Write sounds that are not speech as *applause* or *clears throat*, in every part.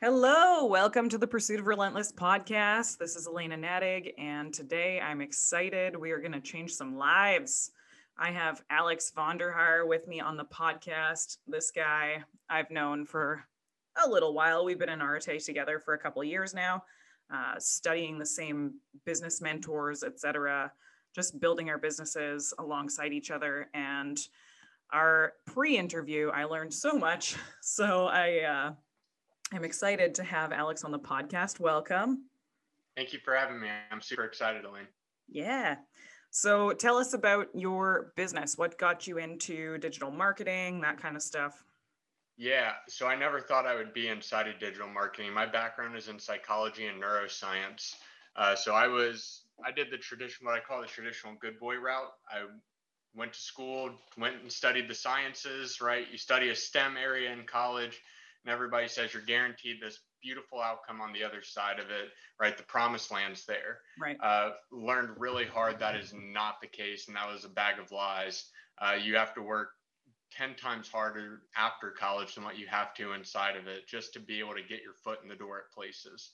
Hello, welcome to the Pursuit of Relentless podcast. This is Alaina Nadig, and today I'm excited. We are going to change some lives. I have Alex Vonderhaar with me on the podcast. This guy I've known for a little while. We've been in Arete together for a couple of years now, uh, studying the same business mentors, etc., just building our businesses alongside each other. And our pre-interview, I learned so much. *laughs* So I uh, I'm excited to have Alex on the podcast. Welcome. Thank you for having me. I'm super excited, Elaine. Yeah. So tell us about your business. What got you into digital marketing, that kind of stuff? Yeah. So I never thought I would be inside of digital marketing. My background is in psychology and neuroscience. Uh, so I was, I did the traditional, what I call the traditional good boy route. I went to school, went and studied the sciences, right? You study a STEM area in college and everybody says you're guaranteed this beautiful outcome on the other side of it, right? The promised land's there. Right. Uh, learned really hard that is not the case, and that was a bag of lies. Uh, you have to work 10 times harder after college than what you have to inside of it just to be able to get your foot in the door at places.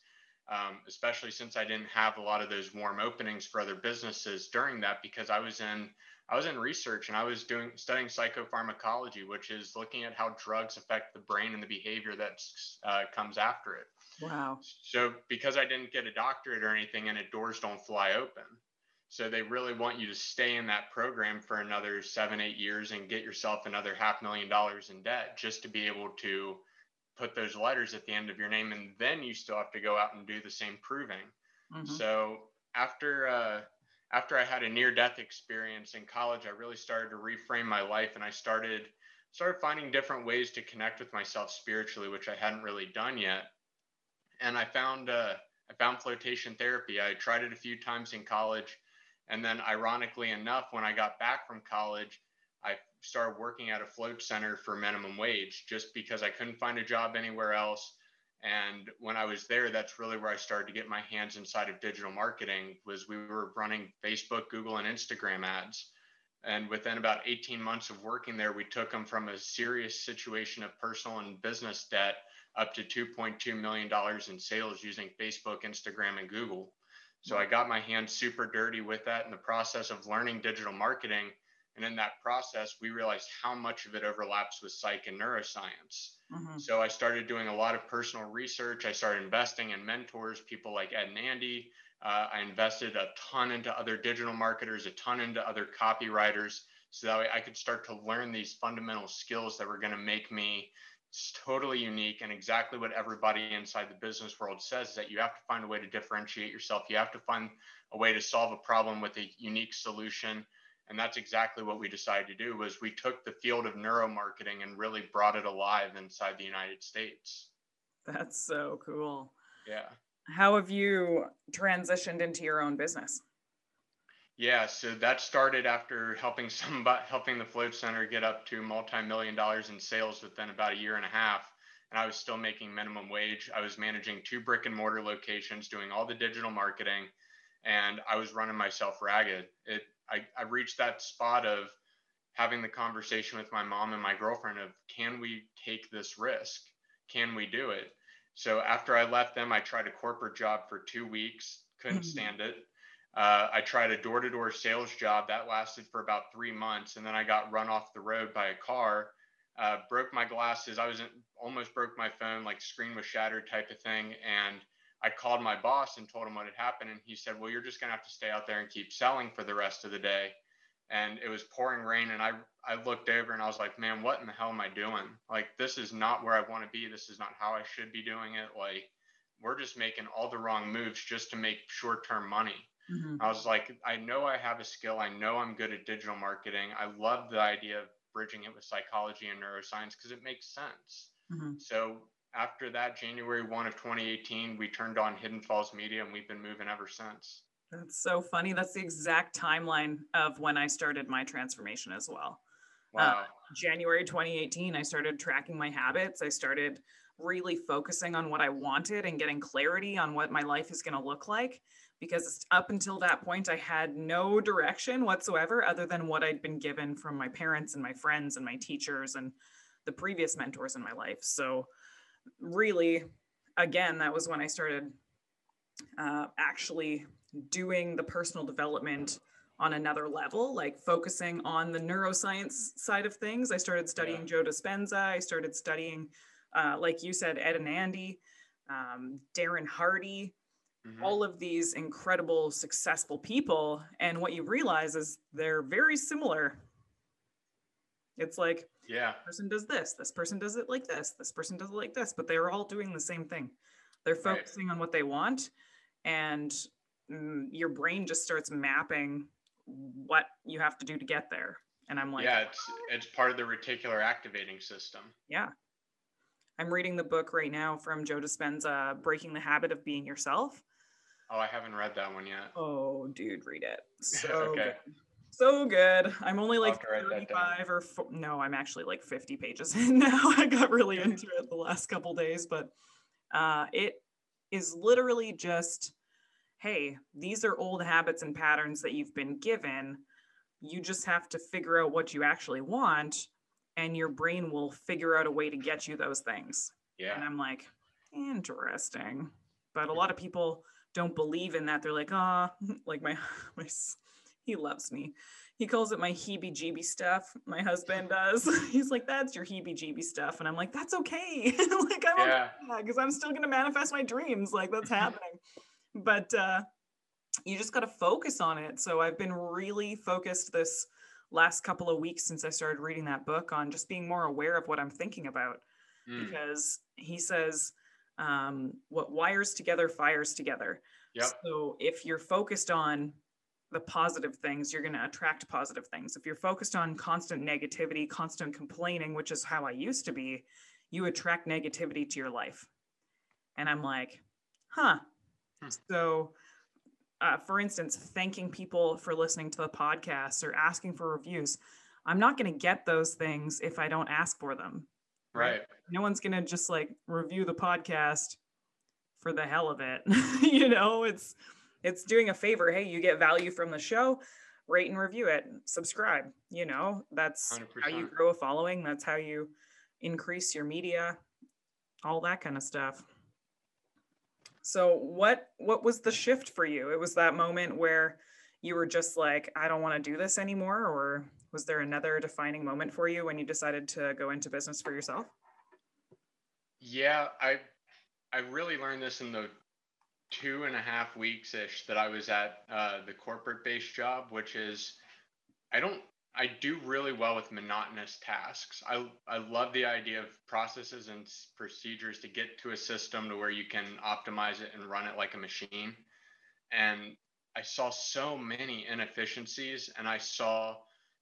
Um, especially since I didn't have a lot of those warm openings for other businesses during that because I was in I was in research and I was doing studying psychopharmacology, which is looking at how drugs affect the brain and the behavior that uh, comes after it. Wow. So because I didn't get a doctorate or anything, and it doors don't fly open. So they really want you to stay in that program for another seven, eight years and get yourself another half million dollars in debt just to be able to put those letters at the end of your name, and then you still have to go out and do the same proving. Mm-hmm. So after uh, after I had a near death experience in college, I really started to reframe my life and I started started finding different ways to connect with myself spiritually, which I hadn't really done yet. And I found uh, I found flotation therapy. I tried it a few times in college, and then ironically enough, when I got back from college, started working at a float center for minimum wage just because I couldn't find a job anywhere else. And when I was there, that's really where I started to get my hands inside of digital marketing was we were running Facebook, Google, and Instagram ads. And within about 18 months of working there, we took them from a serious situation of personal and business debt up to $2.2 million in sales using Facebook, Instagram, and Google. So I got my hands super dirty with that in the process of learning digital marketing. And in that process, we realized how much of it overlaps with psych and neuroscience. Mm-hmm. So I started doing a lot of personal research. I started investing in mentors, people like Ed and Andy. Uh, I invested a ton into other digital marketers, a ton into other copywriters, so that way I could start to learn these fundamental skills that were going to make me totally unique and exactly what everybody inside the business world says is that you have to find a way to differentiate yourself. You have to find a way to solve a problem with a unique solution and that's exactly what we decided to do was we took the field of neuromarketing and really brought it alive inside the united states. That's so cool. Yeah. How have you transitioned into your own business? Yeah so that started after helping *laughs* some helping the float center get up to multi-million dollars in sales within about a year and a half. And i was still making minimum wage. I was managing two brick and mortar locations doing all the digital marketing and i was running myself ragged. It I, I reached that spot of having the conversation with my mom and my girlfriend of can we take this risk? Can we do it? So after I left them, I tried a corporate job for two weeks, couldn't mm-hmm. stand it. Uh, I tried a door to door sales job that lasted for about three months, and then I got run off the road by a car. Uh, broke my glasses. I was in, almost broke my phone, like screen was shattered type of thing, and I called my boss and told him what had happened. And he said, Well, you're just going to have to stay out there and keep selling for the rest of the day. And it was pouring rain. And I, I looked over and I was like, Man, what in the hell am I doing? Like, this is not where I want to be. This is not how I should be doing it. Like, we're just making all the wrong moves just to make short term money. Mm-hmm. I was like, I know I have a skill. I know I'm good at digital marketing. I love the idea of bridging it with psychology and neuroscience because it makes sense. Mm-hmm. So after that, January 1 of 2018, we turned on Hidden Falls Media and we've been moving ever since. That's so funny. That's the exact timeline of when I started my transformation as well. Uh, wow. Uh, January 2018, I started tracking my habits. I started really focusing on what I wanted and getting clarity on what my life is going to look like. Because up until that point, I had no direction whatsoever other than what I'd been given from my parents and my friends and my teachers and the previous mentors in my life. So, really, again, that was when I started uh, actually doing the personal development on another level, like focusing on the neuroscience side of things. I started studying yeah. Joe Dispenza. I started studying, uh, like you said, Ed and Andy, um, Darren Hardy, mm-hmm. all of these incredible, successful people. And what you realize is they're very similar. It's like, yeah, This person does this, this person does it like this, this person does it like this, but they're all doing the same thing. They're focusing right. on what they want, and mm, your brain just starts mapping what you have to do to get there. And I'm like, yeah, it's it's part of the reticular activating system. Yeah. I'm reading the book right now from Joe Dispenza, Breaking the Habit of Being Yourself. Oh, I haven't read that one yet. Oh, dude, read it. *laughs* So okay. good. So good. I'm only like 35 or four, no, I'm actually like 50 pages *laughs* in now. I got really into it the last couple days, but uh, it is literally just hey, these are old habits and patterns that you've been given. You just have to figure out what you actually want, and your brain will figure out a way to get you those things. Yeah. And I'm like, interesting. But a lot of people don't believe in that. They're like, ah, *laughs* oh, like my, *laughs* my, he loves me. He calls it my heebie jeebie stuff. My husband *laughs* does. *laughs* He's like, that's your heebie jeebie stuff. And I'm like, that's okay. *laughs* like, I'm yeah. okay because I'm still going to manifest my dreams. Like, that's happening but uh, you just got to focus on it. So I've been really focused this last couple of weeks since I started reading that book on just being more aware of what I'm thinking about. Mm. Because he says, um, what wires together fires together. Yep. So if you're focused on the positive things, you're going to attract positive things. If you're focused on constant negativity, constant complaining, which is how I used to be, you attract negativity to your life. And I'm like, huh, Hmm. So, uh, for instance, thanking people for listening to the podcast or asking for reviews. I'm not going to get those things if I don't ask for them. Right. No one's going to just like review the podcast for the hell of it. *laughs* you know, it's it's doing a favor. Hey, you get value from the show, rate and review it, subscribe. You know, that's 100%. how you grow a following. That's how you increase your media, all that kind of stuff. So what what was the shift for you? It was that moment where you were just like, I don't want to do this anymore, or was there another defining moment for you when you decided to go into business for yourself? Yeah, I I really learned this in the two and a half weeks ish that I was at uh, the corporate based job, which is I don't I do really well with monotonous tasks. I, I love the idea of processes and procedures to get to a system to where you can optimize it and run it like a machine. And I saw so many inefficiencies and I saw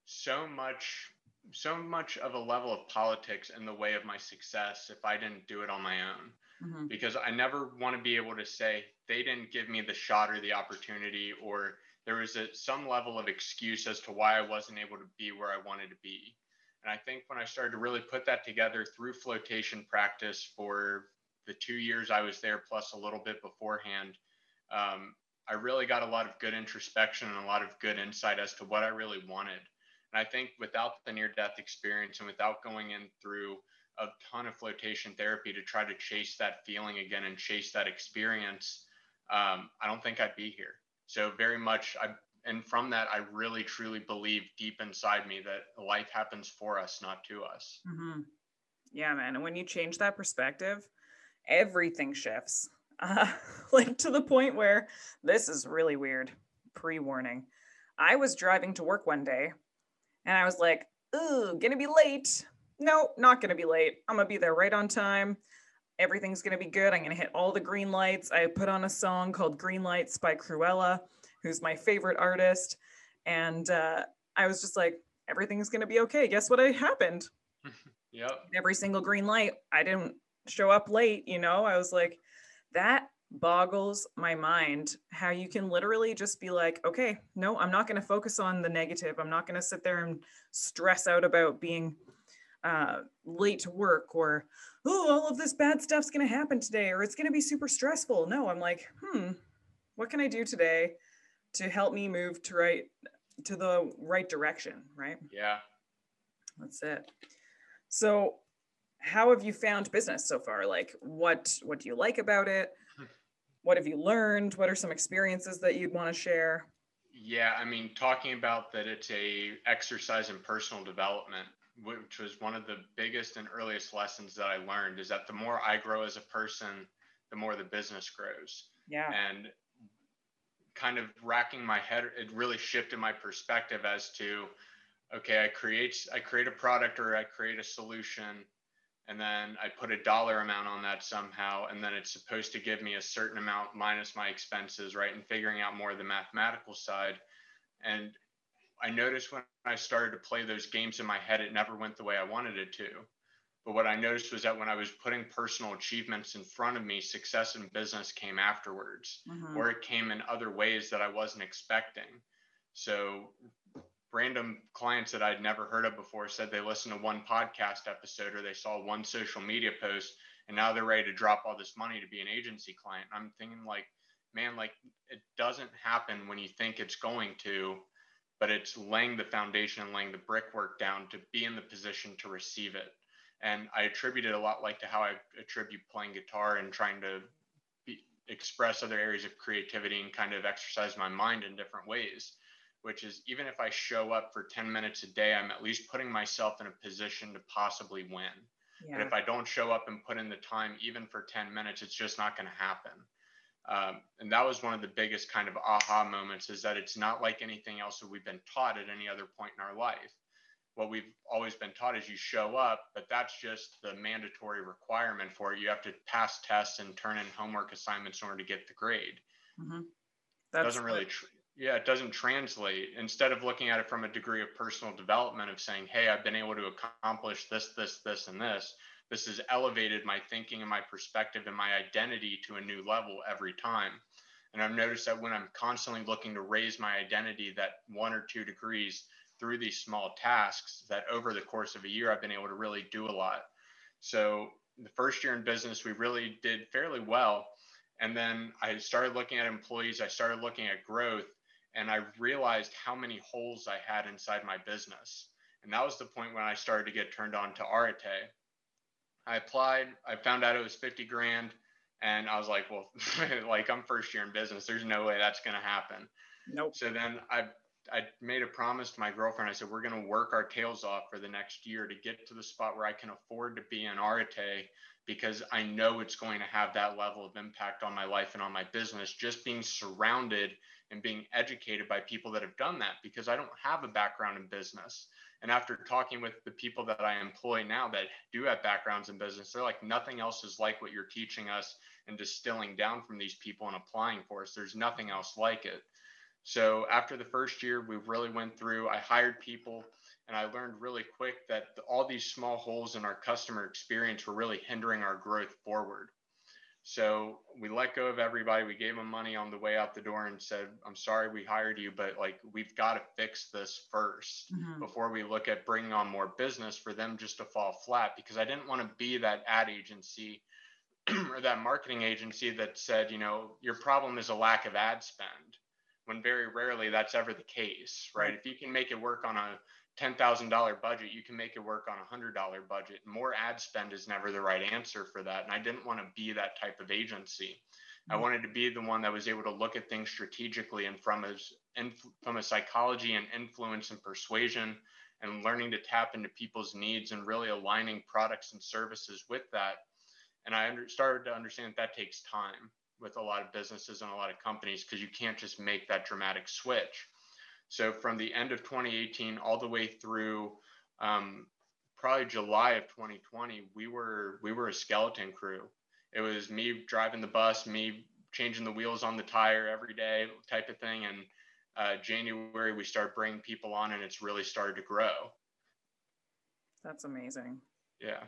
so much so much of a level of politics in the way of my success if I didn't do it on my own. Mm-hmm. Because I never want to be able to say they didn't give me the shot or the opportunity or there was a, some level of excuse as to why I wasn't able to be where I wanted to be. And I think when I started to really put that together through flotation practice for the two years I was there, plus a little bit beforehand, um, I really got a lot of good introspection and a lot of good insight as to what I really wanted. And I think without the near death experience and without going in through a ton of flotation therapy to try to chase that feeling again and chase that experience, um, I don't think I'd be here. So very much I and from that I really truly believe deep inside me that life happens for us, not to us. Mm-hmm. Yeah, man. And when you change that perspective, everything shifts. Uh, *laughs* like to the point where this is really weird. Pre warning. I was driving to work one day and I was like, ooh, gonna be late. No, not gonna be late. I'm gonna be there right on time everything's going to be good. I'm going to hit all the green lights. I put on a song called Green Lights by Krewella, who's my favorite artist. And uh, I was just like, everything's going to be okay. Guess what happened? *laughs* yep. Every single green light, I didn't show up late. You know, I was like, that boggles my mind how you can literally just be like, okay, no, I'm not going to focus on the negative. I'm not going to sit there and stress out about being uh, late to work or oh all of this bad stuff's going to happen today or it's going to be super stressful no i'm like hmm what can i do today to help me move to right to the right direction right yeah that's it so how have you found business so far? Like what what do you like about it? *laughs* What have you learned? What are some experiences that you'd want to share? Yeah, I mean, talking about that it's a exercise in personal development, which was one of the biggest and earliest lessons that I learned is that the more I grow as a person, the more the business grows. Yeah. And kind of racking my head, it really shifted my perspective as to, okay, I create I create a product or I create a solution and then I put a dollar amount on that somehow, and then it's supposed to give me a certain amount minus my expenses, right? And figuring out more of the mathematical side. And I noticed when I started to play those games in my head, it never went the way I wanted it to. But what I noticed was that when I was putting personal achievements in front of me, success in business came afterwards, mm-hmm. or it came in other ways that I wasn't expecting. So random clients that I'd never heard of before said they listened to one podcast episode or they saw one social media post and now they're ready to drop all this money to be an agency client. I'm thinking like, man, like it doesn't happen when you think it's going to, but it's laying the foundation and laying the brickwork down to be in the position to receive it. And I attribute it a lot like to how I attribute playing guitar and trying to be, express other areas of creativity and kind of exercise my mind in different ways which is even if I show up for 10 minutes a day, I'm at least putting myself in a position to possibly win. Yeah. And if I don't show up and put in the time, even for 10 minutes, it's just not going to happen. Um, and that was one of the biggest kind of aha moments is that it's not like anything else that we've been taught at any other point in our life. What we've always been taught is you show up, but that's just the mandatory requirement for it. You have to pass tests and turn in homework assignments in order to get the grade. Mm-hmm. That doesn't really tr- yeah it doesn't translate instead of looking at it from a degree of personal development of saying hey i've been able to accomplish this this this and this this has elevated my thinking and my perspective and my identity to a new level every time and i've noticed that when i'm constantly looking to raise my identity that one or two degrees through these small tasks that over the course of a year i've been able to really do a lot so the first year in business we really did fairly well and then i started looking at employees i started looking at growth and I realized how many holes I had inside my business. And that was the point when I started to get turned on to Arete. I applied, I found out it was 50 grand, and I was like, well, *laughs* like I'm first year in business. There's no way that's going to happen. Nope. So then I I made a promise to my girlfriend. I said, we're going to work our tails off for the next year to get to the spot where I can afford to be in Arete because I know it's going to have that level of impact on my life and on my business. Just being surrounded and being educated by people that have done that because I don't have a background in business. And after talking with the people that I employ now that do have backgrounds in business, they're like, nothing else is like what you're teaching us and distilling down from these people and applying for us. There's nothing else like it. So after the first year, we really went through, I hired people and I learned really quick that all these small holes in our customer experience were really hindering our growth forward. So we let go of everybody. We gave them money on the way out the door and said, I'm sorry we hired you, but like we've got to fix this 1st mm-hmm. before we look at bringing on more business for them just to fall flat. Because I didn't want to be that ad agency *clears throat* or that marketing agency that said, you know, your problem is a lack of ad spend, when very rarely that's ever the case, right? Mm-hmm. If you can make it work on a $10,000 budget, you can make it work on a $100 budget. More ad spend is never the right answer for that. And I didn't want to be that type of agency. Mm-hmm. I wanted to be the one that was able to look at things strategically and from a, from a psychology and influence and persuasion and learning to tap into people's needs and really aligning products and services with that. And I under, started to understand that, that takes time with a lot of businesses and a lot of companies because you can't just make that dramatic switch. So from the end of 2018 all the way through um, probably July of 2020, we were we were a skeleton crew. It was me driving the bus, me changing the wheels on the tire every day, type of thing. And uh, January we started bringing people on, and it's really started to grow. That's amazing. Yeah.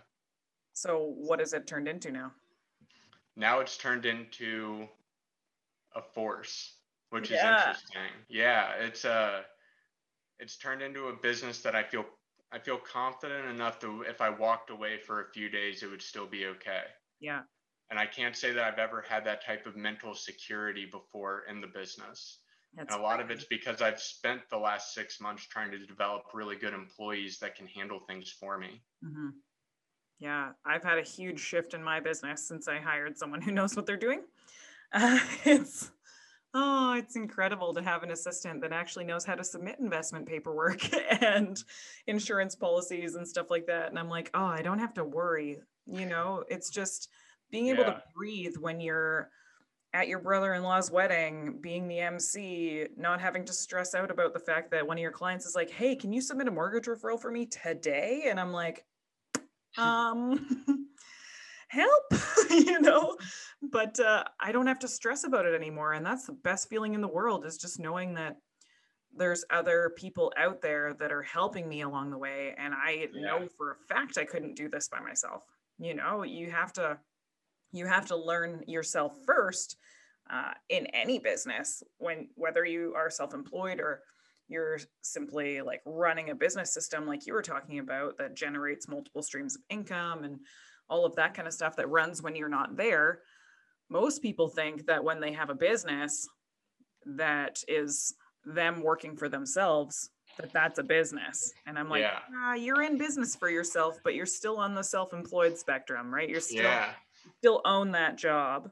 So what has it turned into now? Now it's turned into a force which yeah. is interesting. Yeah, it's uh it's turned into a business that I feel I feel confident enough to if I walked away for a few days it would still be okay. Yeah. And I can't say that I've ever had that type of mental security before in the business. That's and a lot of it's because I've spent the last six months trying to develop really good employees that can handle things for me. Mm-hmm. Yeah, I've had a huge shift in my business since I hired someone who knows what they're doing. Uh, *laughs* it's oh, it's incredible to have an assistant that actually knows how to submit investment paperwork *laughs* and insurance policies and stuff like that. And I'm like, oh, I don't have to worry. You know, it's just being able yeah. to breathe when you're at your brother-in-law's wedding, being the MC, not having to stress out about the fact that one of your clients is like, "Hey, can you submit a mortgage referral for me today?" And I'm like, *laughs* um *laughs* help *laughs* you know but uh, i don't have to stress about it anymore and that's the best feeling in the world is just knowing that there's other people out there that are helping me along the way and i yeah. know for a fact i couldn't do this by myself you know you have to you have to learn yourself first uh, in any business when whether you are self-employed or you're simply like running a business system like you were talking about that generates multiple streams of income and all of that kind of stuff that runs when you're not there most people think that when they have a business that is them working for themselves that that's a business. And i'm like yeah. ah, you're in business for yourself but you're still on the self-employed spectrum right? You're still yeah. still own that job.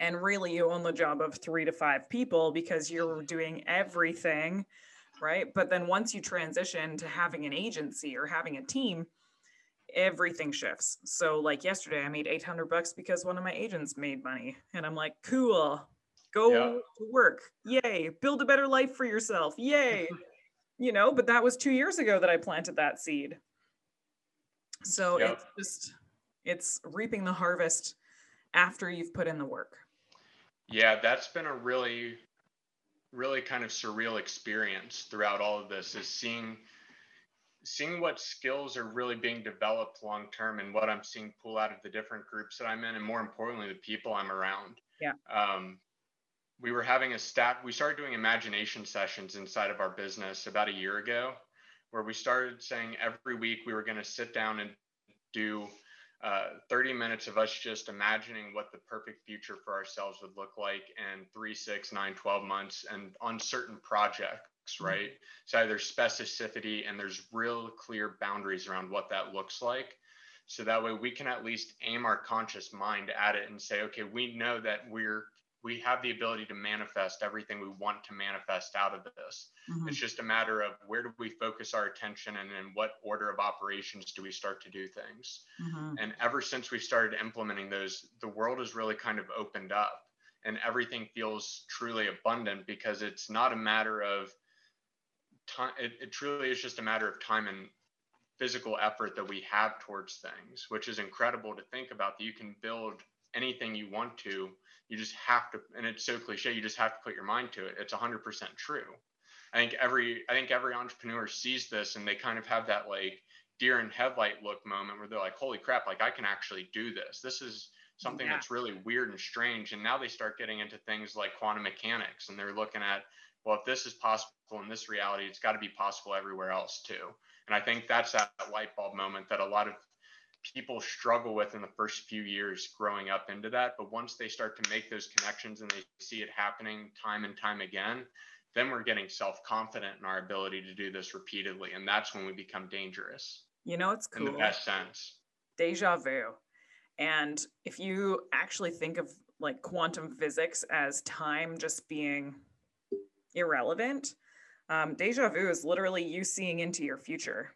And really you own the job of three to five people because you're doing everything right? But then once you transition to having an agency or having a team everything shifts. So like yesterday i made 800 bucks because one of my agents made money and i'm like cool. Go yeah. to work. Yay. Build a better life for yourself. Yay. *laughs* You know but that was two years ago that i planted that seed. So yep. it's just it's reaping the harvest after you've put in the work. Yeah, that's been a really, really kind of surreal experience throughout all of this is seeing seeing what skills are really being developed long term and what I'm seeing pull out of the different groups that I'm in, and more importantly, the people I'm around. Yeah. Um, we were having a staff. We started doing imagination sessions inside of our business about a year ago, where we started saying every week we were going to sit down and do uh, 30 minutes of us just imagining what the perfect future for ourselves would look like in three, six, nine, 12 months and on certain projects, right? So there's specificity and there's real clear boundaries around what that looks like. So that way we can at least aim our conscious mind at it and say, okay, we know that we're we have the ability to manifest everything we want to manifest out of this. Mm-hmm. It's just a matter of where do we focus our attention and in what order of operations do we start to do things. Mm-hmm. And ever since we started implementing those, the world has really kind of opened up and everything feels truly abundant because it's not a matter of time. It, it truly is just a matter of time and physical effort that we have towards things, which is incredible to think about that you can build anything you want to you just have to and it's so cliche you just have to put your mind to it it's 100% true i think every i think every entrepreneur sees this and they kind of have that like deer in headlight look moment where they're like holy crap like i can actually do this this is something yeah. that's really weird and strange and now they start getting into things like quantum mechanics and they're looking at well if this is possible in this reality it's got to be possible everywhere else too and i think that's that light bulb moment that a lot of people struggle with in the first few years growing up into that. But once they start to make those connections and they see it happening time and time again, then we're getting self confident in our ability to do this repeatedly. And that's when we become dangerous. You know, it's cool. In the best sense. Deja vu. And if you actually think of like quantum physics as time just being irrelevant, um, deja vu is literally you seeing into your future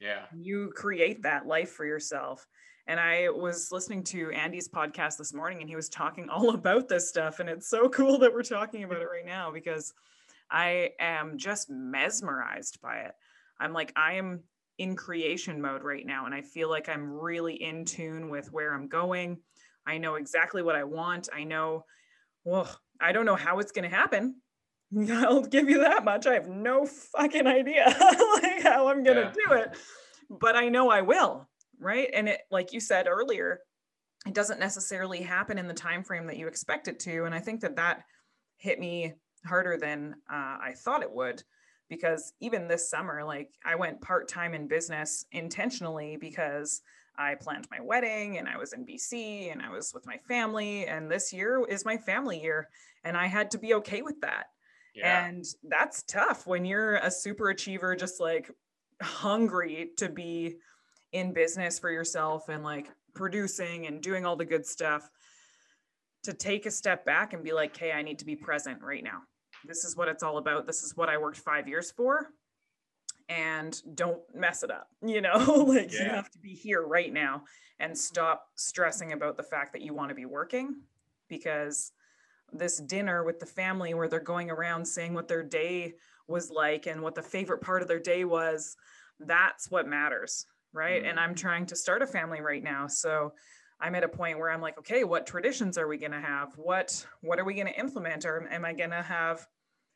yeah. You create that life for yourself. And I was listening to Andy's podcast this morning and he was talking *laughs* all about this stuff. And it's so cool that we're talking about it right now because I am just mesmerized by it. I'm like, I am in creation mode right now. And I feel like I'm really in tune with where I'm going. I know exactly what I want. I know, well, I don't know how it's going to happen. *laughs* I'll give you that much. I have no fucking idea *laughs* like how I'm going to yeah. do it, but I know I will, right? And it like you said earlier, it doesn't necessarily happen in the time frame that you expect it to, and I think that that hit me harder than uh, I thought it would because even this summer like I went part-time in business intentionally because I planned my wedding and I was in BC and I was with my family and this year is my family year and I had to be okay with that yeah. And that's tough when you're a super achiever, just like hungry to be in business for yourself and like producing and doing all the good stuff to take a step back and be like, hey, I need to be present right now. This is what it's all about. This is what I worked five years for. And don't mess it up. *laughs* You know, *laughs* like yeah. you have to be here right now and stop stressing about the fact that you want to be working because this dinner with the family where they're going around saying what their day was like and what the favorite part of their day was, that's what matters. Right. Mm-hmm. And I'm trying to start a family right now. So I'm at a point where I'm like, okay, what traditions are we going to have? What what are we going to implement? Or am I going to have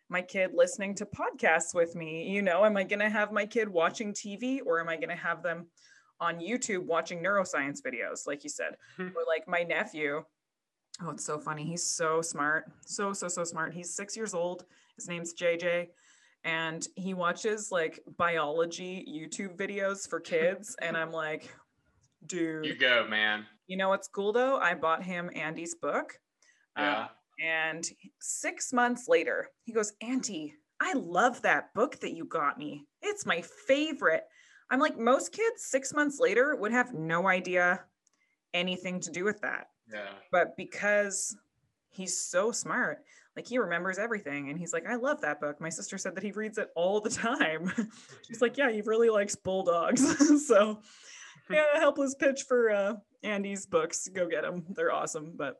my kid listening to podcasts with me? You know, am I going to have my kid watching TV or am I going to have them on YouTube watching neuroscience videos, like you said? or like my nephew. Oh, it's so funny. He's so smart. So, so, so smart. He's six years old. His name's JJ. And he watches like biology YouTube videos for kids. And I'm like, dude. You go, man. You know what's cool though? I bought him Andy's book. Uh, yeah. Uh, and six months later, he goes, Auntie, I love that book that you got me. It's my favorite. I'm like, most kids six months later would have no idea anything to do with that. Yeah. But because he's so smart, like he remembers everything. And he's like, I love that book. My sister said that he reads it all the *laughs* time. She's like, Yeah, he really likes bulldogs. *laughs* so yeah, helpless pitch for uh, Andy's books. Go get them. They're awesome. But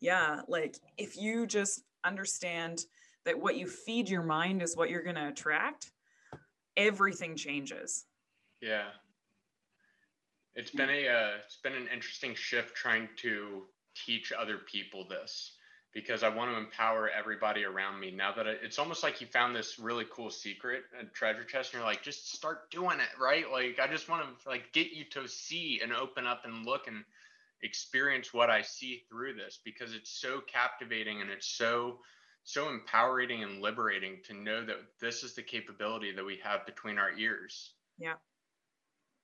yeah, like if you just understand that what you feed your mind is what you're going to attract, everything changes. Yeah. It's been a uh, it's been an interesting shift trying to teach other people this because I want to empower everybody around me. Now that I, it's almost like you found this really cool secret and treasure chest, and you're like, just start doing it, right? Like I just want to like get you to see and open up and look and experience what I see through this because it's so captivating and it's so so empowering and liberating to know that this is the capability that we have between our ears. Yeah.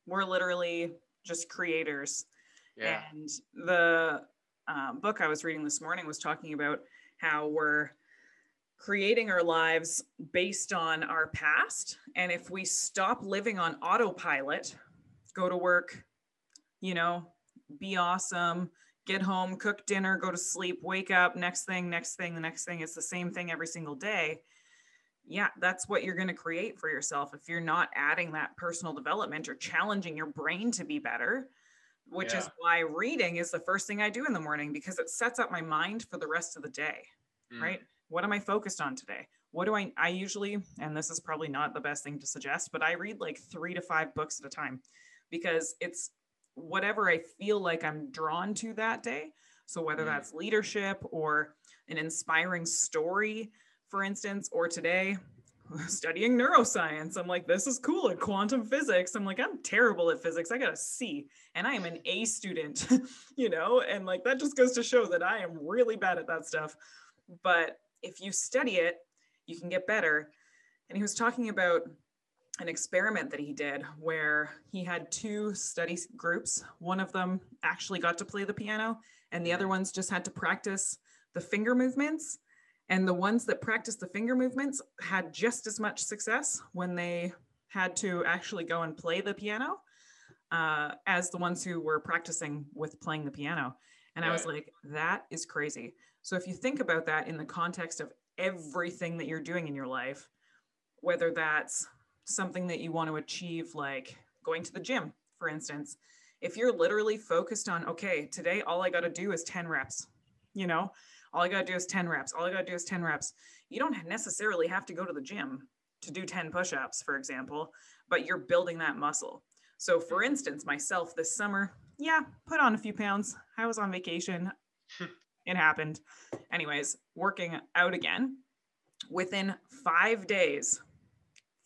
We're literally just creators. Yeah. And the um, book I was reading this morning was talking about how we're creating our lives based on our past. And if we stop living on autopilot, go to work, you know, be awesome, get home, cook dinner, go to sleep, wake up, next thing, next thing, the next thing, it's the same thing every single day. Yeah, that's what you're going to create for yourself. If you're not adding that personal development or challenging your brain to be better, which yeah. is why reading is the first thing I do in the morning because it sets up my mind for the rest of the day, mm. right? What am I focused on today? What do I I usually and this is probably not the best thing to suggest, but I read like 3 to 5 books at a time because it's whatever I feel like I'm drawn to that day. So whether mm. that's leadership or an inspiring story, for instance, or today *laughs* studying neuroscience. I'm like, this is cool at quantum physics. I'm like, I'm terrible at physics. I got a C and I am an A student, *laughs* you know? And like, that just goes to show that I am really bad at that stuff. But if you study it, you can get better. And he was talking about an experiment that he did where he had two study groups. One of them actually got to play the piano, and the other mm-hmm. ones just had to practice the finger movements and the ones that practiced the finger movements had just as much success when they had to actually go and play the piano uh, as the ones who were practicing with playing the piano. And I was like, that is crazy. So if you think about that in the context of everything that you're doing in your life, whether that's something that you want to achieve, like going to the gym, for instance, if you're literally focused on, okay, today all I got to do is 10 reps, you know, all I got to do is 10 reps. All I got to do is 10 reps. You don't necessarily have to go to the gym to do 10 push ups, for example, but you're building that muscle. So, for mm-hmm. instance, myself this summer, yeah, put on a few pounds. I was on vacation. *laughs* it happened. Anyways, working out again. Within five days,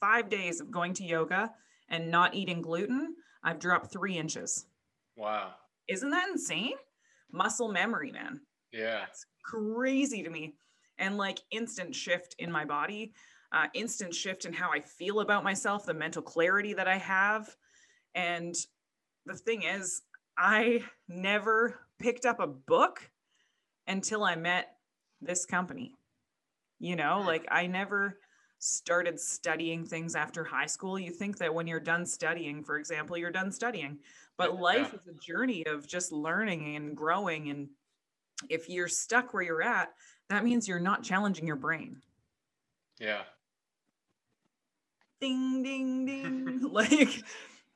five days of going to yoga and not eating gluten, I've dropped three inches. Wow. Isn't that insane? Muscle memory, man. Yeah. It's crazy to me. And like instant shift in my body, uh, instant shift in how I feel about myself, the mental clarity that I have. And the thing is, I never picked up a book until I met this company. You know, like I never started studying things after high school, you think that when you're done studying, for example, you're done studying. But yeah. life is a journey of just learning and growing. And if you're stuck where you're at, that means you're not challenging your brain. Yeah. Ding, ding, ding. *laughs* *laughs* like,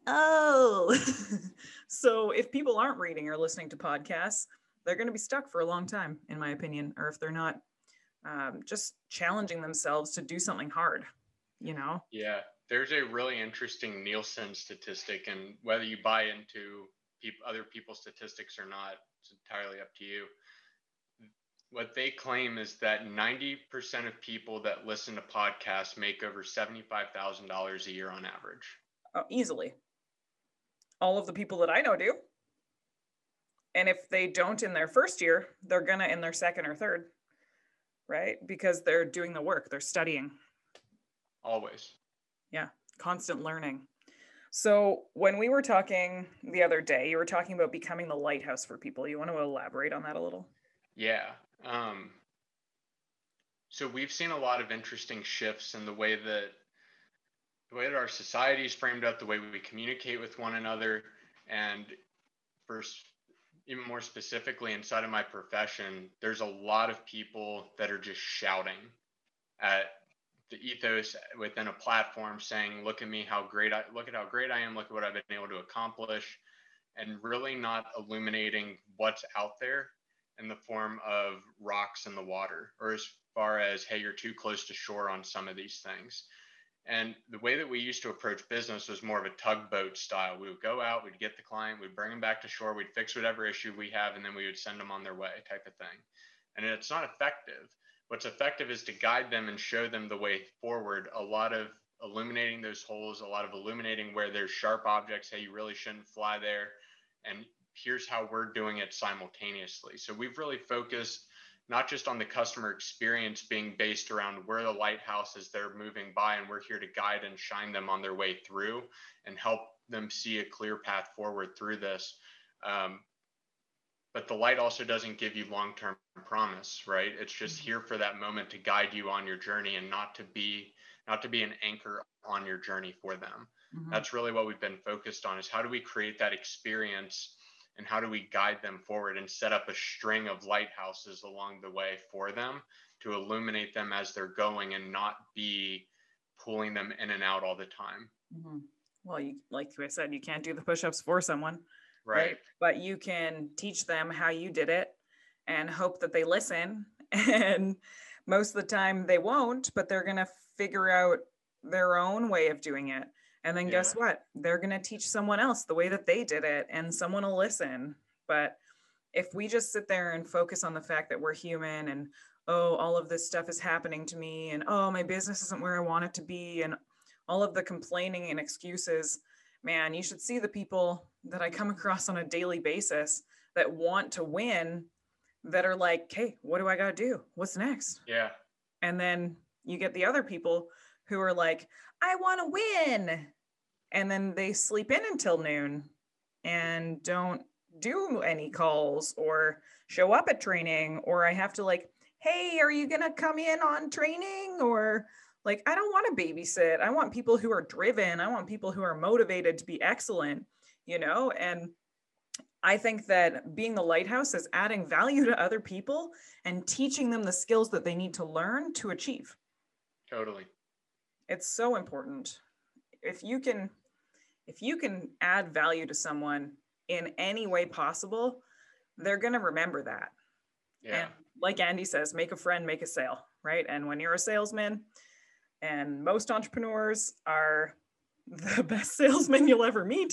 oh. *laughs* so if people aren't reading or listening to podcasts, they're going to be stuck for a long time, in my opinion. Or if they're not um, just challenging themselves to do something hard, you know? Yeah. There's a really interesting Nielsen statistic, and whether you buy into pe- other people's statistics or not, it's entirely up to you. What they claim is that 90% of people that listen to podcasts make over $75,000 a year on average. Oh, easily. All of the people that I know do. And if they don't in their first year, they're gonna in their second or third right? Because they're doing the work, they're studying. Always. Yeah, constant learning. So, when we were talking the other day, you were talking about becoming the lighthouse for people. You want to elaborate on that a little? Yeah. Um, so, we've seen a lot of interesting shifts in the way that the way that our society is framed up, the way we communicate with one another, and first, even more specifically inside of my profession, there's a lot of people that are just shouting at the ethos within a platform saying, look at me, how great I look at how great I am, look at what I've been able to accomplish, and really not illuminating what's out there in the form of rocks in the water, or as far as, hey, you're too close to shore on some of these things. And the way that we used to approach business was more of a tugboat style. We would go out, we'd get the client, we'd bring them back to shore, we'd fix whatever issue we have, and then we would send them on their way, type of thing. And it's not effective. What's effective is to guide them and show them the way forward. A lot of illuminating those holes, a lot of illuminating where there's sharp objects. Hey, you really shouldn't fly there. And here's how we're doing it simultaneously. So we've really focused not just on the customer experience being based around where the lighthouse is they're moving by and we're here to guide and shine them on their way through and help them see a clear path forward through this um, but the light also doesn't give you long-term promise right it's just mm-hmm. here for that moment to guide you on your journey and not to be not to be an anchor on your journey for them mm-hmm. that's really what we've been focused on is how do we create that experience and how do we guide them forward and set up a string of lighthouses along the way for them to illuminate them as they're going and not be pulling them in and out all the time mm-hmm. well you like i said you can't do the push-ups for someone right. right but you can teach them how you did it and hope that they listen *laughs* and most of the time they won't but they're going to figure out their own way of doing it and then yeah. guess what? They're going to teach someone else the way that they did it, and someone will listen. But if we just sit there and focus on the fact that we're human and, oh, all of this stuff is happening to me, and oh, my business isn't where I want it to be, and all of the complaining and excuses, man, you should see the people that I come across on a daily basis that want to win that are like, hey, what do I got to do? What's next? Yeah. And then you get the other people who are like, I want to win. And then they sleep in until noon and don't do any calls or show up at training. Or I have to, like, hey, are you going to come in on training? Or like, I don't want to babysit. I want people who are driven. I want people who are motivated to be excellent, you know? And I think that being the lighthouse is adding value to other people and teaching them the skills that they need to learn to achieve. Totally. It's so important. If you can if you can add value to someone in any way possible, they're going to remember that. Yeah. And like Andy says, make a friend, make a sale, right? And when you're a salesman, and most entrepreneurs are *laughs* the best salesman you'll ever meet,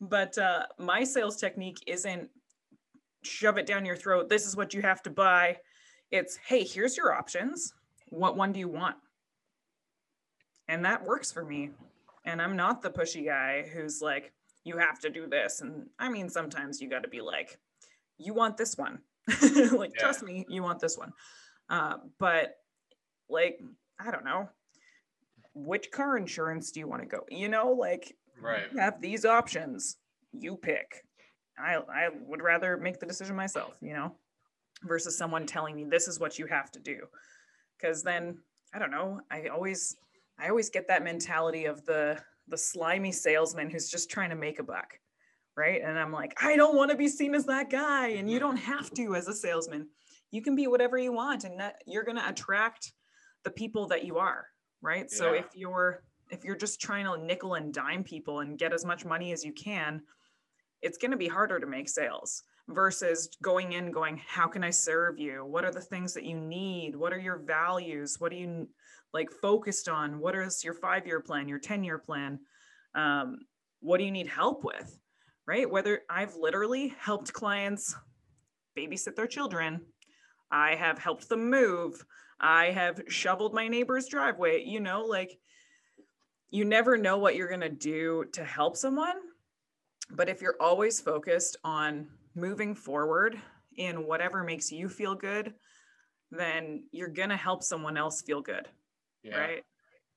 but uh, my sales technique isn't shove it down your throat. This is what you have to buy. It's, hey, here's your options. What one do you want? And that works for me. And i'm not the pushy guy who's like you have to do this. And i mean sometimes you got to be like you want this one. *laughs* Like yeah. trust me you want this one. Uh, but like i don't know. Which car insurance do you want to go you know like right. have these options. You pick. I i would rather make the decision myself you know versus someone telling me this is what you have to do. Because then I don't know. I always I always get that mentality of the the slimy salesman who's just trying to make a buck. Right. And I'm like, I don't want to be seen as that guy. And you don't have to as a salesman. You can be whatever you want and that you're gonna attract the people that you are. Right. Yeah. So if you're if you're just trying to nickel and dime people and get as much money as you can, it's going to be harder to make sales versus going in going how can i serve you what are the things that you need what are your values what do you like focused on what is your five year plan your 10 year plan um, what do you need help with right? Whether i've literally helped clients babysit their children. I have helped them move. I have shoveled my neighbor's driveway. You know like you never know what you're going to do to help someone. But if you're always focused on moving forward in whatever makes you feel good, then you're going to help someone else feel good. Yeah. Right?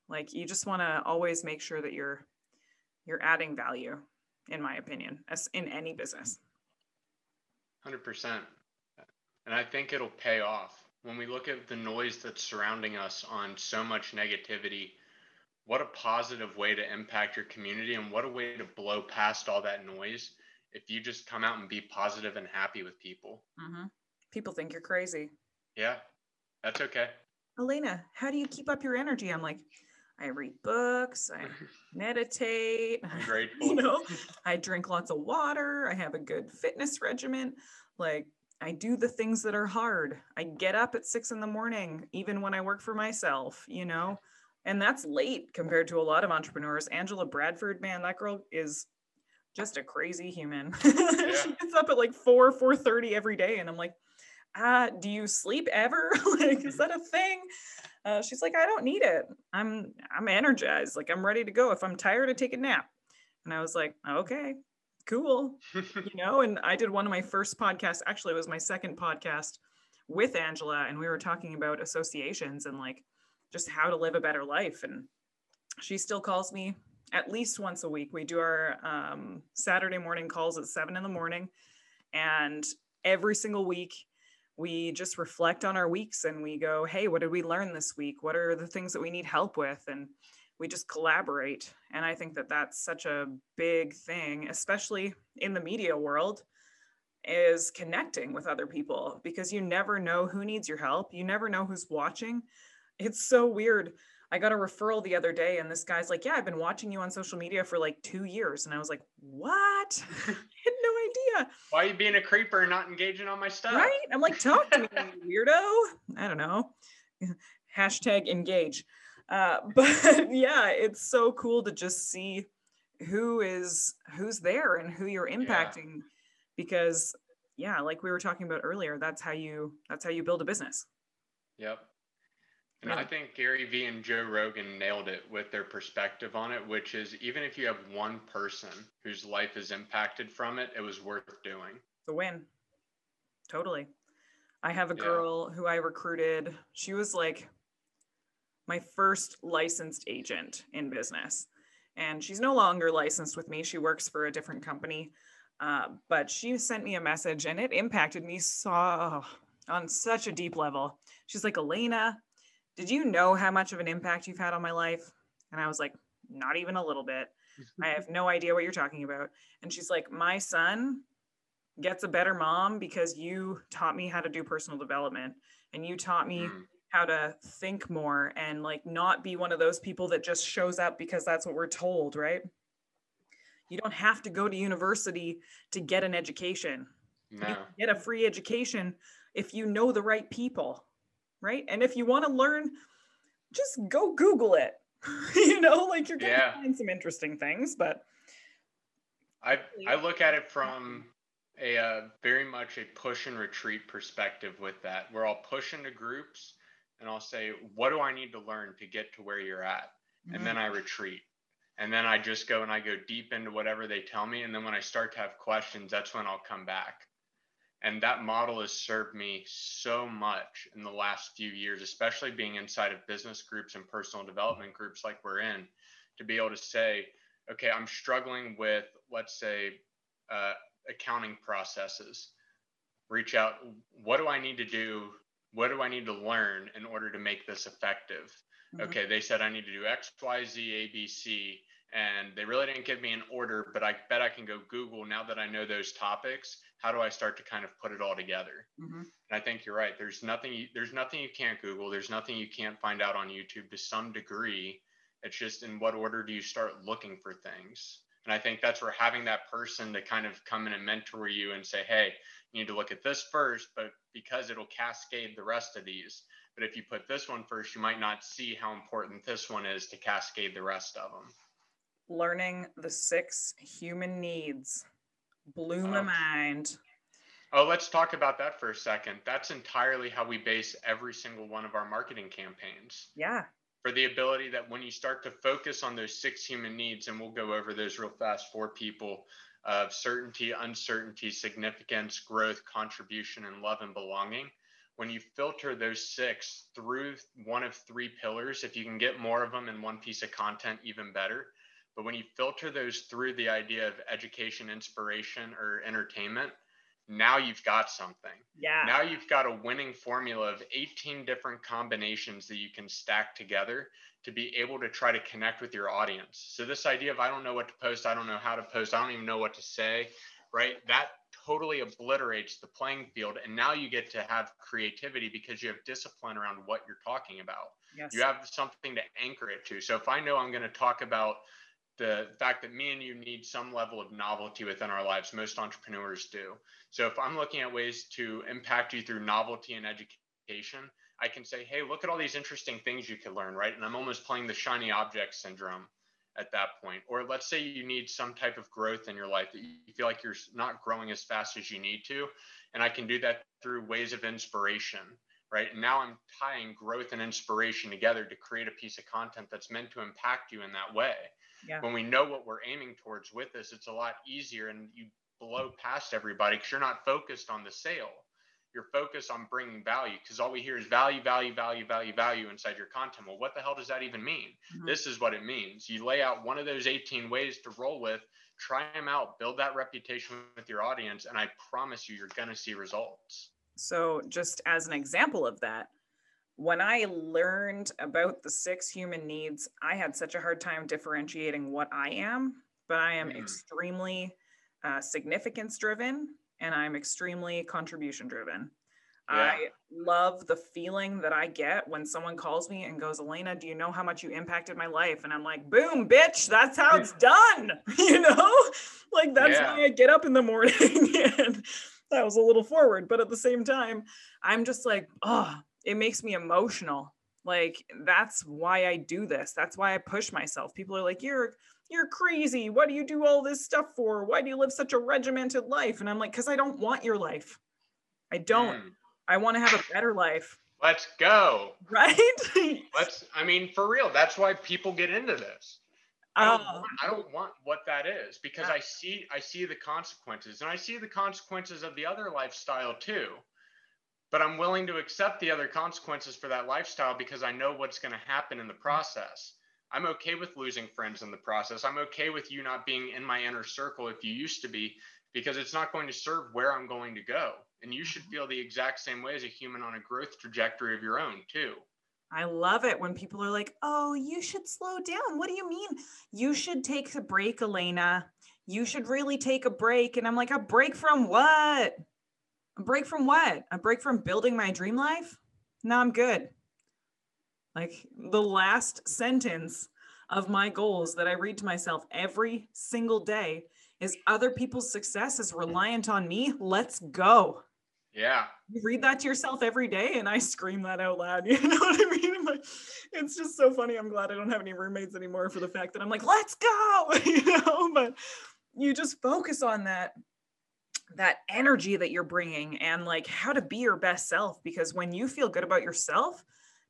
Like you just want to always make sure that you're you're adding value in my opinion as in any business. 100%. And I think it'll pay off. When we look at the noise that's surrounding us on so much negativity, what a positive way to impact your community and what a way to blow past all that noise if you just come out and be positive and happy with people. Mm-hmm. People think you're crazy. Yeah, that's okay. Alaina, how do you keep up your energy? I'm like, I read books, I *laughs* meditate, I'm *laughs* grateful. you know, *laughs* I drink lots of water, I have a good fitness regimen. Like, I do the things that are hard. I get up at six in the morning, even when I work for myself, you know, and that's late compared to a lot of entrepreneurs. Angela Bradford, man, that girl is just a crazy human. Yeah. she gets up at like 4, 4.30 every day. And I'm like, uh, do you sleep ever? *laughs* like, is that a thing? Uh, she's like, I don't need it. I'm, I'm energized. Like I'm ready to go. If I'm tired, I take a nap. And I was like, okay, cool. you *laughs* know, and I did one of my first podcasts. Actually, it was my second podcast with Angela. And we were talking about associations and like just how to live a better life. And she still calls me at least once a week. We do our um, Saturday morning calls at seven in the morning. And every single week, we just reflect on our weeks and we go, hey, what did we learn this week? What are the things that we need help with? And we just collaborate. And I think that that's such a big thing, especially in the media world, is connecting with other people because you never know who needs your help. You never know who's watching. It's so weird. I got a referral the other day, and this guy's like, Yeah, I've been watching you on social media for like two years. And I was like, What? *laughs* *laughs* I Why are you being a creeper and not engaging on my stuff? Right? I'm like, Talk to me, weirdo. I don't know. *laughs* Hashtag engage. Uh, *laughs* but yeah, it's so cool to just see who is who's there and who you're impacting yeah. because yeah like we were talking about earlier that's how you that's how you build a business yep and I think Gary Vee and Joe Rogan nailed it with their perspective on it, which is even if you have one person whose life is impacted from it, it was worth doing. The win. Totally. I have a girl yeah. who I recruited. She was like my first licensed agent in business. And she's no longer licensed with me. She works for a different company. Uh, but she sent me a message and it impacted me so on such a deep level. She's like, Alaina, did you know how much of an impact you've had on my life? And I was like, not even a little bit. *laughs* I have no idea what you're talking about. And she's like, my son gets a better mom because you taught me how to do personal development and you taught me mm. how to think more and like not be one of those people that just shows up because that's what we're told, right? You don't have to go to university to get an education. No. You get a free education if you know the right people right? And if you want to learn, just go Google it. *laughs* you know, like you're gonna yeah. find some interesting things, but I I look at it from a uh, very much a push and retreat perspective with that, where I'll push into groups and I'll say, what do I need to learn to get to where you're at? Mm-hmm. And then I retreat. And then I just go and I go deep into whatever they tell me. And then when I start to have questions, that's when I'll come back. And that model has served me so much in the last few years, especially being inside of business groups and personal development groups like we're in, to be able to say, okay, I'm struggling with, let's say, uh, accounting processes. Reach out. What do I need to do what do I need to learn in order to make this effective? Mm-hmm. Okay, they said I need to do X, Y, Z, A, B, C, and they really didn't give me an order, but I bet I can go Google now that I know those topics. How do I start to kind of put it all together? Mm-hmm. And I think you're right. There's nothing. There's nothing you can't Google. There's nothing you can't find out on YouTube to some degree. It's just in what order do you start looking for things? And I think that's where having that person to kind of come in and mentor you and say, hey, you need to look at this first, but because it'll cascade the rest of these. But if you put this one first, you might not see how important this one is to cascade the rest of them. Learning the six human needs blew my mind. Oh, let's talk about that for a second. That's entirely how we base every single one of our marketing campaigns. Yeah for the ability that when you start to focus on those six human needs, and we'll go over those real fast for people of certainty, uncertainty, significance, growth, contribution, and love and belonging. When you filter those six through one of three pillars, if you can get more of them in one piece of content, even better. But when you filter those through the idea of education, inspiration, or entertainment, now you've got something. Yeah. Now you've got a winning formula of 18 different combinations that you can stack together to be able to try to connect with your audience. So this idea of I don't know what to post, I don't know how to post, I don't even know what to say, right? That totally obliterates the playing field and now you get to have creativity because you have discipline around what you're talking about. Yes. You have something to anchor it to. So if I know I'm going to talk about the fact that me and you need some level of novelty within our lives. Most entrepreneurs do. So if I'm looking at ways to impact you through novelty and education, I can say, hey, look at all these interesting things you could learn, right? And I'm almost playing the shiny object syndrome at that point. Or let's say you need some type of growth in your life that you feel like you're not growing as fast as you need to. And I can do that through ways of inspiration, right? And now I'm tying growth and inspiration together to create a piece of content that's meant to impact you in that way yeah. when we know what we're aiming towards with this, it's a lot easier and you blow past everybody because you're not focused on the sale. You're focused on bringing value because all we hear is value, value, value, value, value inside your content. Well, what the hell does that even mean? Mm-hmm. This is what it means. You lay out one of those 18 ways to roll with, try them out, build that reputation with your audience, and I promise you, you're going to see results. So, just as an example of that, when I learned about the six human needs, I had such a hard time differentiating what I am, but I am mm. extremely uh, significance driven and I'm extremely contribution driven. Yeah. I love the feeling that I get when someone calls me and goes, Alaina, do you know how much you impacted my life? And I'm like, boom, bitch, that's how it's *laughs* done. *laughs* you know, like that's yeah. why I get up in the morning. *laughs* and that was a little forward, but at the same time, I'm just like, oh, it makes me emotional. Like that's why i do this. That's why i push myself. People are like you're you're crazy. What do you do all this stuff for? Why do you live such a regimented life? And i'm like because i don't want your life. I don't. Mm. i want to have a better life let's go. Right? *laughs* Let's i mean for real that's why people get into this. I don't, uh, want, I don't want what that is because yeah. I see I see the consequences. And I see the consequences of the other lifestyle too but I'm willing to accept the other consequences for that lifestyle because I know what's going to happen in the process. I'm okay with losing friends in the process. I'm okay with you not being in my inner circle if you used to be, because it's not going to serve where I'm going to go. And you should mm-hmm. feel the exact same way as a human on a growth trajectory of your own, too. I love it when people are like, oh, you should slow down. What do you mean? You should take a break, Alaina. You should really take a break. And I'm like, a break from what? A break from what? A break from building my dream life? No, I'm good. Like the last sentence of my goals that I read to myself every single day is other people's success is reliant on me. Let's go. Yeah. You read that to yourself every day and I scream that out loud. *laughs* You know what I mean? it's just so funny. I'm glad I don't have any roommates anymore for the fact that I'm like, let's go, *laughs* you know, but you just focus on that that energy that you're bringing and like how to be your best self because when you feel good about yourself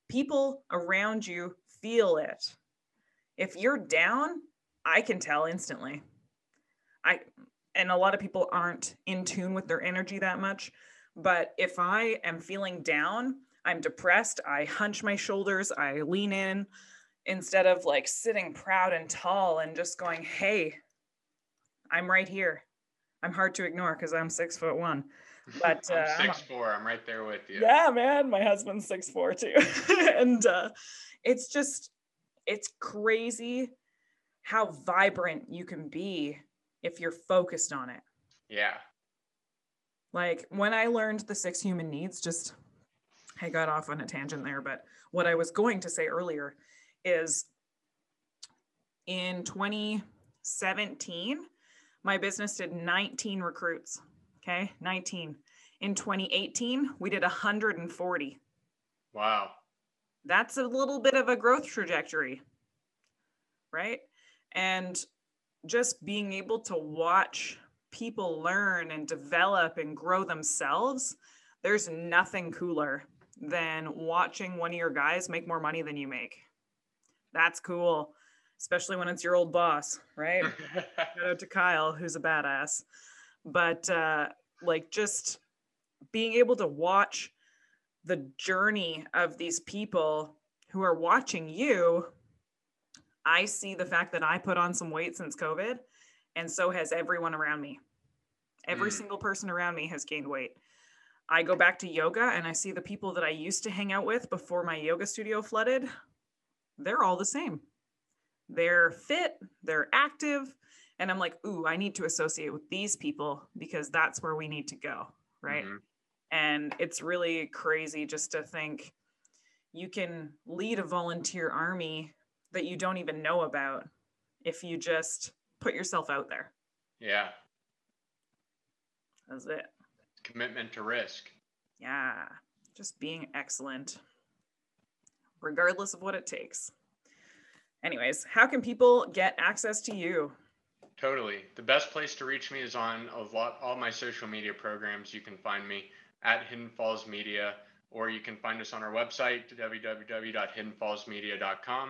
people around you feel it. If you're down i can tell instantly. I and a lot of people aren't in tune with their energy that much but if i am feeling down i'm depressed i hunch my shoulders i lean in instead of like sitting proud and tall and just going hey i'm right here I'm hard to ignore because I'm six foot one. But *laughs* uh, I'm six four. I'm right there with you. yeah, man, my husband's six four too, *laughs* and uh, it's just it's crazy how vibrant you can be if you're focused on it. Yeah. Like when I learned the six human needs, just I got off on a tangent there, but what I was going to say earlier is in 2017, my business did 19 recruits. Okay, 19. In 2018, we did 140. Wow. That's a little bit of a growth trajectory, right? And just being able to watch people learn and develop and grow themselves, there's nothing cooler than watching one of your guys make more money than you make. That's cool, especially when it's your old boss, right? *laughs* Shout out to Kyle, who's a badass. But uh, like just being able to watch the journey of these people who are watching you, I see the fact that I put on some weight since COVID, and so has everyone around me. Every Mm. single person around me has gained weight. I go back to yoga and I see the people that I used to hang out with before my yoga studio flooded. They're all the same. They're fit, they're active, and I'm like, ooh, I need to associate with these people because that's where we need to go, right? Mhm. And it's really crazy just to think you can lead a volunteer army that you don't even know about if you just put yourself out there. Yeah. That's it. Commitment to risk. Yeah. Just being excellent, regardless of what it takes. Anyways, how can people get access to you? Totally. The best place to reach me is on lot all my social media programs. You can find me at Hidden Falls Media, or you can find us on our website www.hiddenfallsmedia.com.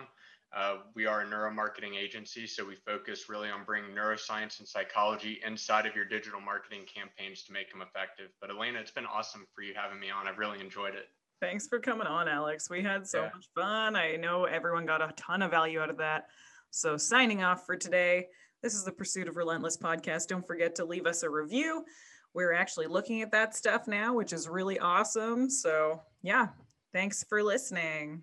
Uh, we are a neuromarketing agency, so we focus really on bringing neuroscience and psychology inside of your digital marketing campaigns to make them effective. But Alaina, it's been awesome for you having me on. I've really enjoyed it. Thanks for coming on, Alex. We had so Yeah. much fun. I know everyone got a ton of value out of that. So, signing off for today, this is the Pursuit of Relentless podcast. Don't forget to leave us a review. We're actually looking at that stuff now, which is really awesome. So, yeah, thanks for listening.